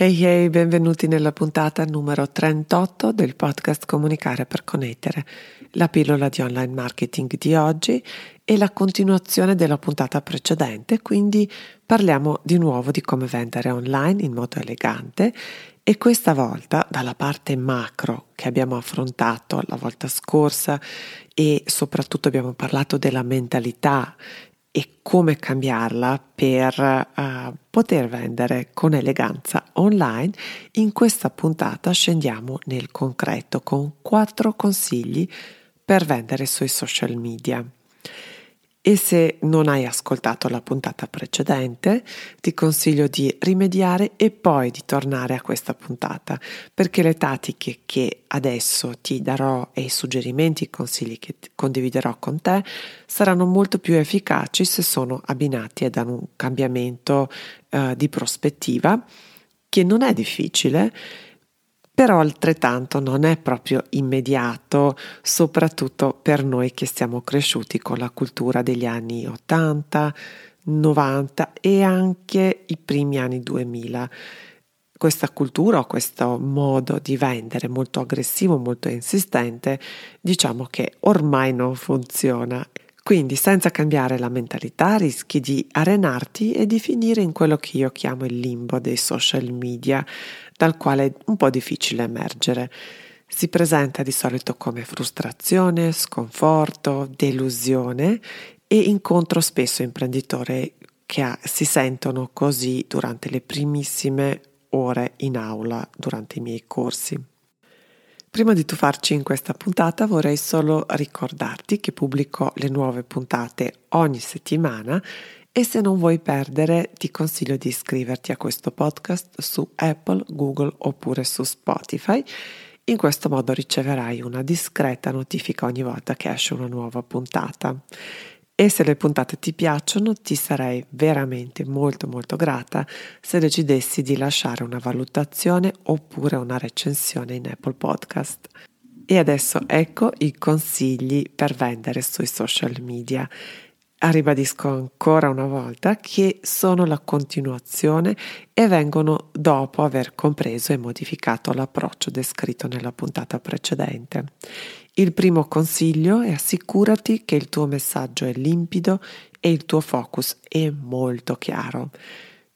Hey hey, benvenuti nella puntata numero 38 del podcast Comunicare per connettere la pillola di online marketing di oggi e la continuazione della puntata precedente, quindi parliamo di nuovo di come vendere online in modo elegante e questa volta dalla parte macro che abbiamo affrontato la volta scorsa e soprattutto abbiamo parlato della mentalità e come cambiarla per uh, poter vendere con eleganza online, in questa puntata scendiamo nel concreto con quattro consigli per vendere sui social media. E se non hai ascoltato la puntata precedente, ti consiglio di rimediare e poi di tornare a questa puntata, perché le tattiche che adesso ti darò e i suggerimenti, i consigli che condividerò con te saranno molto più efficaci se sono abbinati ad un cambiamento eh, di prospettiva che non è difficile però altrettanto non è proprio immediato, soprattutto per noi che siamo cresciuti con la cultura degli anni 80, 90 e anche i primi anni 2000. Questa cultura o questo modo di vendere molto aggressivo, molto insistente, diciamo che ormai non funziona. Quindi senza cambiare la mentalità rischi di arenarti e di finire in quello che io chiamo il limbo dei social media, dal quale è un po' difficile emergere. Si presenta di solito come frustrazione, sconforto, delusione e incontro spesso imprenditori che ha, si sentono così durante le primissime ore in aula durante i miei corsi. Prima di tuffarci in questa puntata vorrei solo ricordarti che pubblico le nuove puntate ogni settimana e se non vuoi perdere ti consiglio di iscriverti a questo podcast su Apple, Google oppure su Spotify. In questo modo riceverai una discreta notifica ogni volta che esce una nuova puntata. E se le puntate ti piacciono, ti sarei veramente molto molto grata se decidessi di lasciare una valutazione oppure una recensione in Apple Podcast. E adesso ecco i consigli per vendere sui social media. Ribadisco ancora una volta che sono la continuazione e vengono dopo aver compreso e modificato l'approccio descritto nella puntata precedente. Il primo consiglio è assicurati che il tuo messaggio è limpido e il tuo focus è molto chiaro.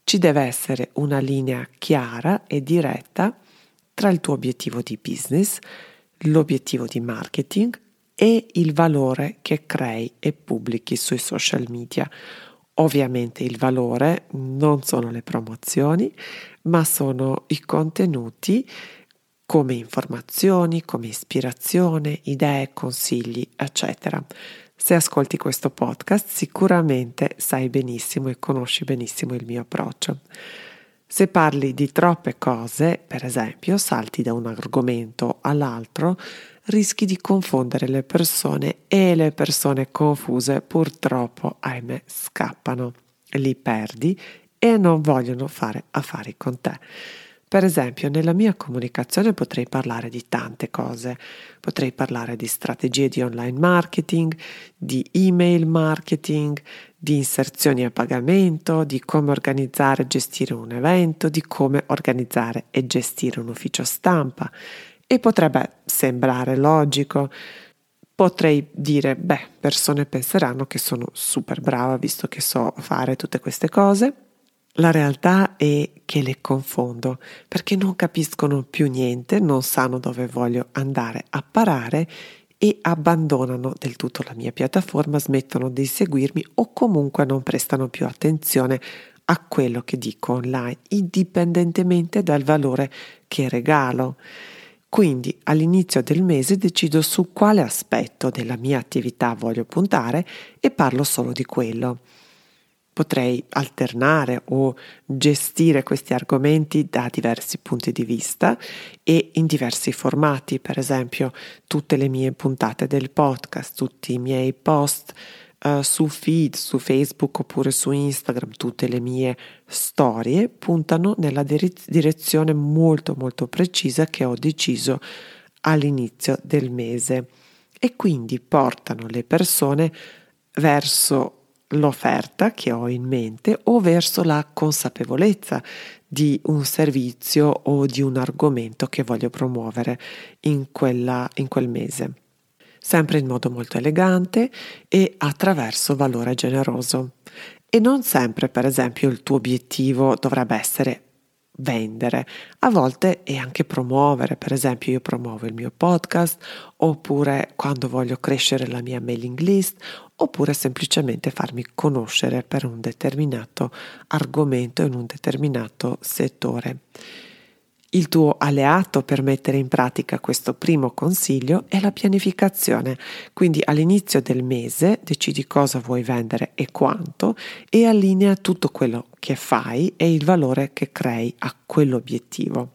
Ci deve essere una linea chiara e diretta tra il tuo obiettivo di business, l'obiettivo di marketing e il valore che crei e pubblichi sui social media. Ovviamente il valore non sono le promozioni, ma sono i contenuti come informazioni, come ispirazione, idee, consigli, eccetera. Se ascolti questo podcast sicuramente sai benissimo e conosci benissimo il mio approccio. Se parli di troppe cose, per esempio, salti da un argomento all'altro, rischi di confondere le persone e le persone confuse purtroppo, ahimè, scappano, li perdi e non vogliono fare affari con te. Per esempio, nella mia comunicazione potrei parlare di tante cose. Potrei parlare di strategie di online marketing, di email marketing, di inserzioni a pagamento, di come organizzare e gestire un evento, di come organizzare e gestire un ufficio stampa e potrebbe sembrare logico. Potrei dire, beh, persone penseranno che sono super brava visto che so fare tutte queste cose. La realtà è che le confondo perché non capiscono più niente, non sanno dove voglio andare a parare e abbandonano del tutto la mia piattaforma, smettono di seguirmi o comunque non prestano più attenzione a quello che dico online, indipendentemente dal valore che regalo. Quindi all'inizio del mese decido su quale aspetto della mia attività voglio puntare e parlo solo di quello. Potrei alternare o gestire questi argomenti da diversi punti di vista e in diversi formati, per esempio tutte le mie puntate del podcast, tutti i miei post uh, su feed, su Facebook oppure su Instagram, tutte le mie storie puntano nella direzione molto molto precisa che ho deciso all'inizio del mese e quindi portano le persone verso l'offerta che ho in mente o verso la consapevolezza di un servizio o di un argomento che voglio promuovere in, quella, in quel mese. Sempre in modo molto elegante e attraverso valore generoso. E non sempre, per esempio, il tuo obiettivo dovrebbe essere vendere, a volte è anche promuovere, per esempio io promuovo il mio podcast oppure quando voglio crescere la mia mailing list oppure semplicemente farmi conoscere per un determinato argomento in un determinato settore. Il tuo alleato per mettere in pratica questo primo consiglio è la pianificazione, quindi all'inizio del mese decidi cosa vuoi vendere e quanto e allinea tutto quello che fai e il valore che crei a quell'obiettivo.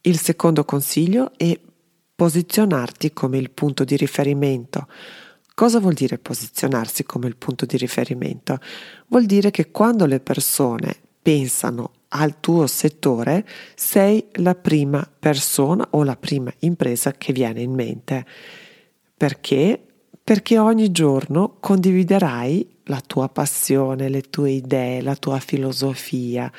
Il secondo consiglio è posizionarti come il punto di riferimento. Cosa vuol dire posizionarsi come il punto di riferimento? Vuol dire che quando le persone pensano al tuo settore, sei la prima persona o la prima impresa che viene in mente. Perché? Perché ogni giorno condividerai la tua passione, le tue idee, la tua filosofia,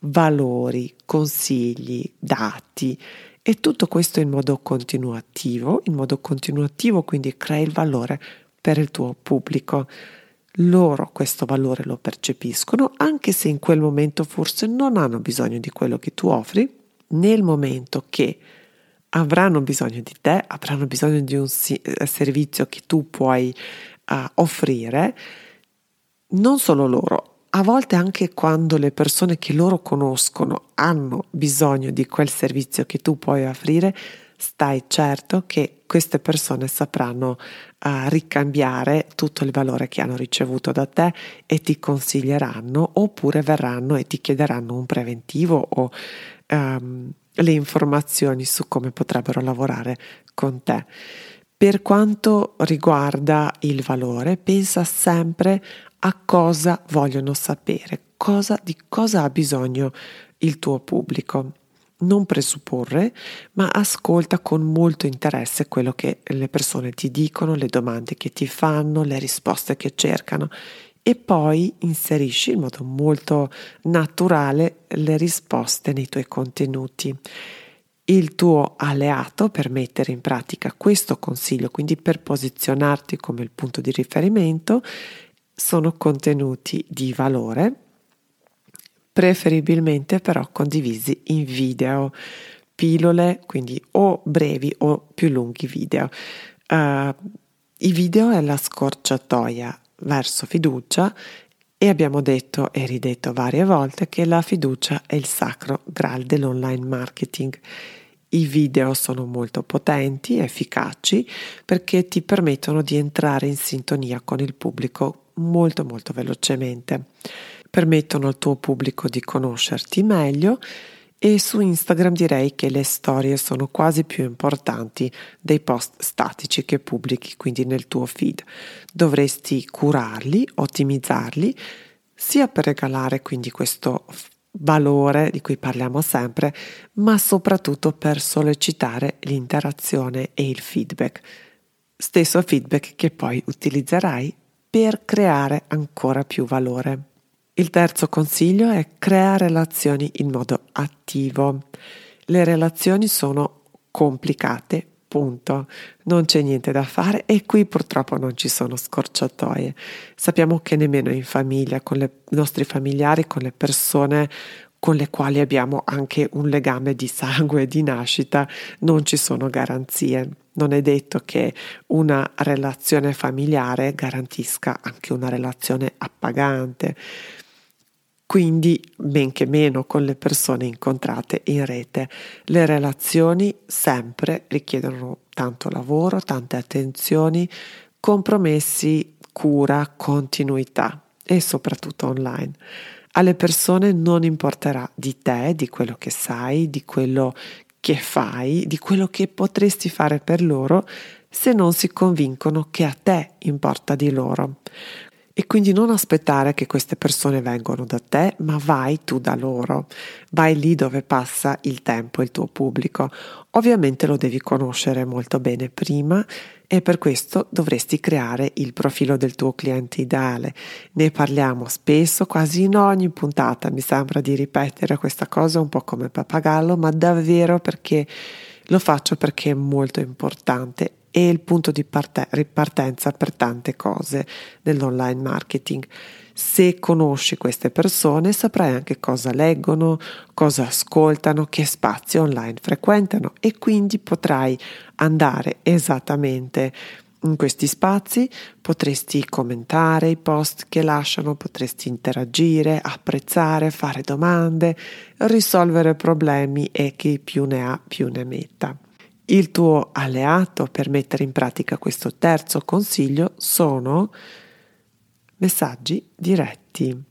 valori, consigli, dati e tutto questo in modo continuativo, in modo continuativo quindi crei il valore per il tuo pubblico loro questo valore lo percepiscono, anche se in quel momento forse non hanno bisogno di quello che tu offri, nel momento che avranno bisogno di te, avranno bisogno di un eh, servizio che tu puoi uh, offrire, non solo loro, a volte anche quando le persone che loro conoscono hanno bisogno di quel servizio che tu puoi offrire, stai certo che queste persone sapranno uh, ricambiare tutto il valore che hanno ricevuto da te e ti consiglieranno oppure verranno e ti chiederanno un preventivo o um, le informazioni su come potrebbero lavorare con te. Per quanto riguarda il valore, pensa sempre a cosa vogliono sapere, cosa, di cosa ha bisogno il tuo pubblico non presupporre, ma ascolta con molto interesse quello che le persone ti dicono, le domande che ti fanno, le risposte che cercano e poi inserisci in modo molto naturale le risposte nei tuoi contenuti. Il tuo alleato per mettere in pratica questo consiglio, quindi per posizionarti come il punto di riferimento, sono contenuti di valore preferibilmente però condivisi in video, pillole, quindi o brevi o più lunghi video. Uh, I video è la scorciatoia verso fiducia e abbiamo detto e ridetto varie volte che la fiducia è il sacro graal dell'online marketing. I video sono molto potenti, efficaci, perché ti permettono di entrare in sintonia con il pubblico molto molto velocemente permettono al tuo pubblico di conoscerti meglio e su Instagram direi che le storie sono quasi più importanti dei post statici che pubblichi quindi nel tuo feed. Dovresti curarli, ottimizzarli, sia per regalare quindi questo valore di cui parliamo sempre, ma soprattutto per sollecitare l'interazione e il feedback. Stesso feedback che poi utilizzerai per creare ancora più valore. Il terzo consiglio è crea relazioni in modo attivo. Le relazioni sono complicate, punto. Non c'è niente da fare e qui purtroppo non ci sono scorciatoie. Sappiamo che nemmeno in famiglia, con i nostri familiari, con le persone con le quali abbiamo anche un legame di sangue di nascita, non ci sono garanzie. Non è detto che una relazione familiare garantisca anche una relazione appagante quindi benché meno con le persone incontrate in rete. Le relazioni sempre richiedono tanto lavoro, tante attenzioni, compromessi, cura, continuità. e soprattutto online. Alle persone non importerà di te, di quello che sai, di quello che fai, di quello che potresti fare per loro se non si convincono che a te importa di loro. E quindi non aspettare che queste persone vengano da te, ma vai tu da loro. Vai lì dove passa il tempo il tuo pubblico. Ovviamente lo devi conoscere molto bene prima e per questo dovresti creare il profilo del tuo cliente ideale. Ne parliamo spesso, quasi in ogni puntata, mi sembra di ripetere questa cosa un po' come pappagallo, ma davvero perché lo faccio perché è molto importante è il punto di parte- ripartenza per tante cose nell'online marketing. Se conosci queste persone saprai anche cosa leggono, cosa ascoltano, che spazi online frequentano e quindi potrai andare esattamente in questi spazi, potresti commentare i post che lasciano, potresti interagire, apprezzare, fare domande, risolvere problemi e chi più ne ha più ne metta. Il tuo alleato per mettere in pratica questo terzo consiglio sono messaggi diretti.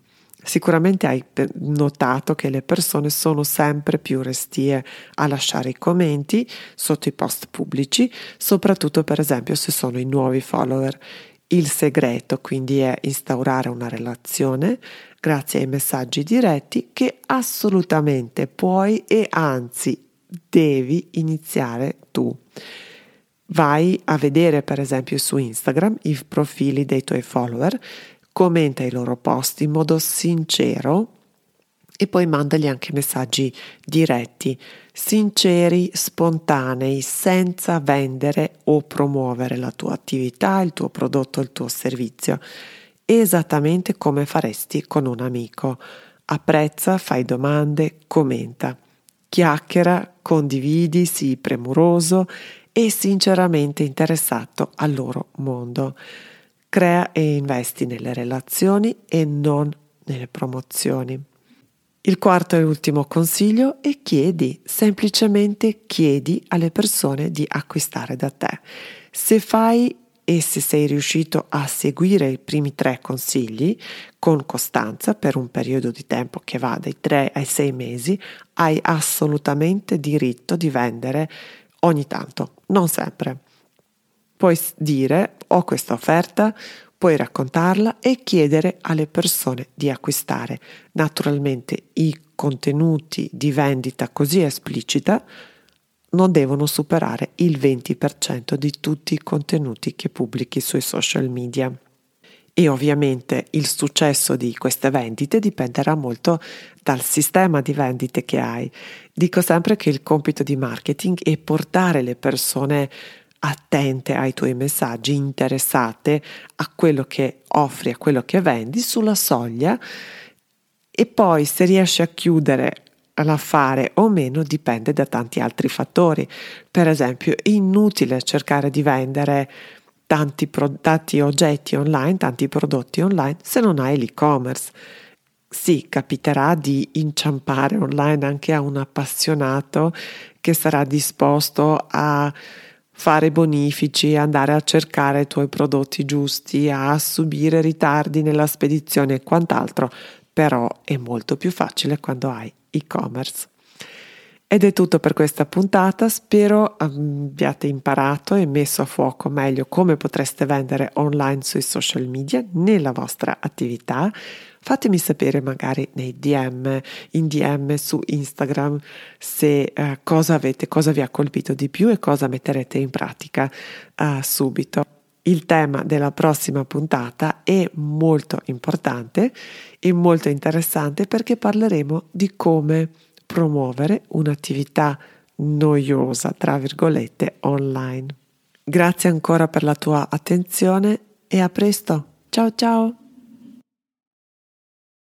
Sicuramente hai notato che le persone sono sempre più restie a lasciare i commenti sotto i post pubblici, soprattutto per esempio se sono i nuovi follower. Il segreto quindi è instaurare una relazione grazie ai messaggi diretti che assolutamente puoi e anzi devi iniziare tu. Vai a vedere per esempio su Instagram i profili dei tuoi follower, commenta i loro post in modo sincero e poi mandagli anche messaggi diretti, sinceri, spontanei, senza vendere o promuovere la tua attività, il tuo prodotto, il tuo servizio, esattamente come faresti con un amico. Apprezza, fai domande, commenta chiacchiera, condividi, sii premuroso e sinceramente interessato al loro mondo. Crea e investi nelle relazioni e non nelle promozioni. Il quarto e ultimo consiglio è chiedi, semplicemente chiedi alle persone di acquistare da te. Se fai e se sei riuscito a seguire i primi tre consigli con costanza per un periodo di tempo che va dai tre ai sei mesi, hai assolutamente diritto di vendere ogni tanto, non sempre. Puoi dire ho questa offerta, puoi raccontarla e chiedere alle persone di acquistare. Naturalmente i contenuti di vendita così esplicita non devono superare il 20% di tutti i contenuti che pubblichi sui social media. E ovviamente il successo di queste vendite dipenderà molto dal sistema di vendite che hai. Dico sempre che il compito di marketing è portare le persone attente ai tuoi messaggi, interessate a quello che offri, a quello che vendi sulla soglia e poi se riesci a chiudere l'affare o meno dipende da tanti altri fattori. Per esempio, è inutile cercare di vendere tanti, pro- tanti oggetti online, tanti prodotti online se non hai l'e-commerce. Sì, capiterà di inciampare online anche a un appassionato che sarà disposto a fare bonifici, andare a cercare i tuoi prodotti giusti, a subire ritardi nella spedizione e quant'altro, però è molto più facile quando hai e-commerce. Ed è tutto per questa puntata, spero abbiate imparato e messo a fuoco meglio come potreste vendere online sui social media nella vostra attività. Fatemi sapere magari nei DM, in DM su Instagram, se eh, cosa avete, cosa vi ha colpito di più e cosa metterete in pratica eh, subito. Il tema della prossima puntata è molto importante e molto interessante perché parleremo di come promuovere un'attività noiosa, tra virgolette, online. Grazie ancora per la tua attenzione e a presto. Ciao ciao!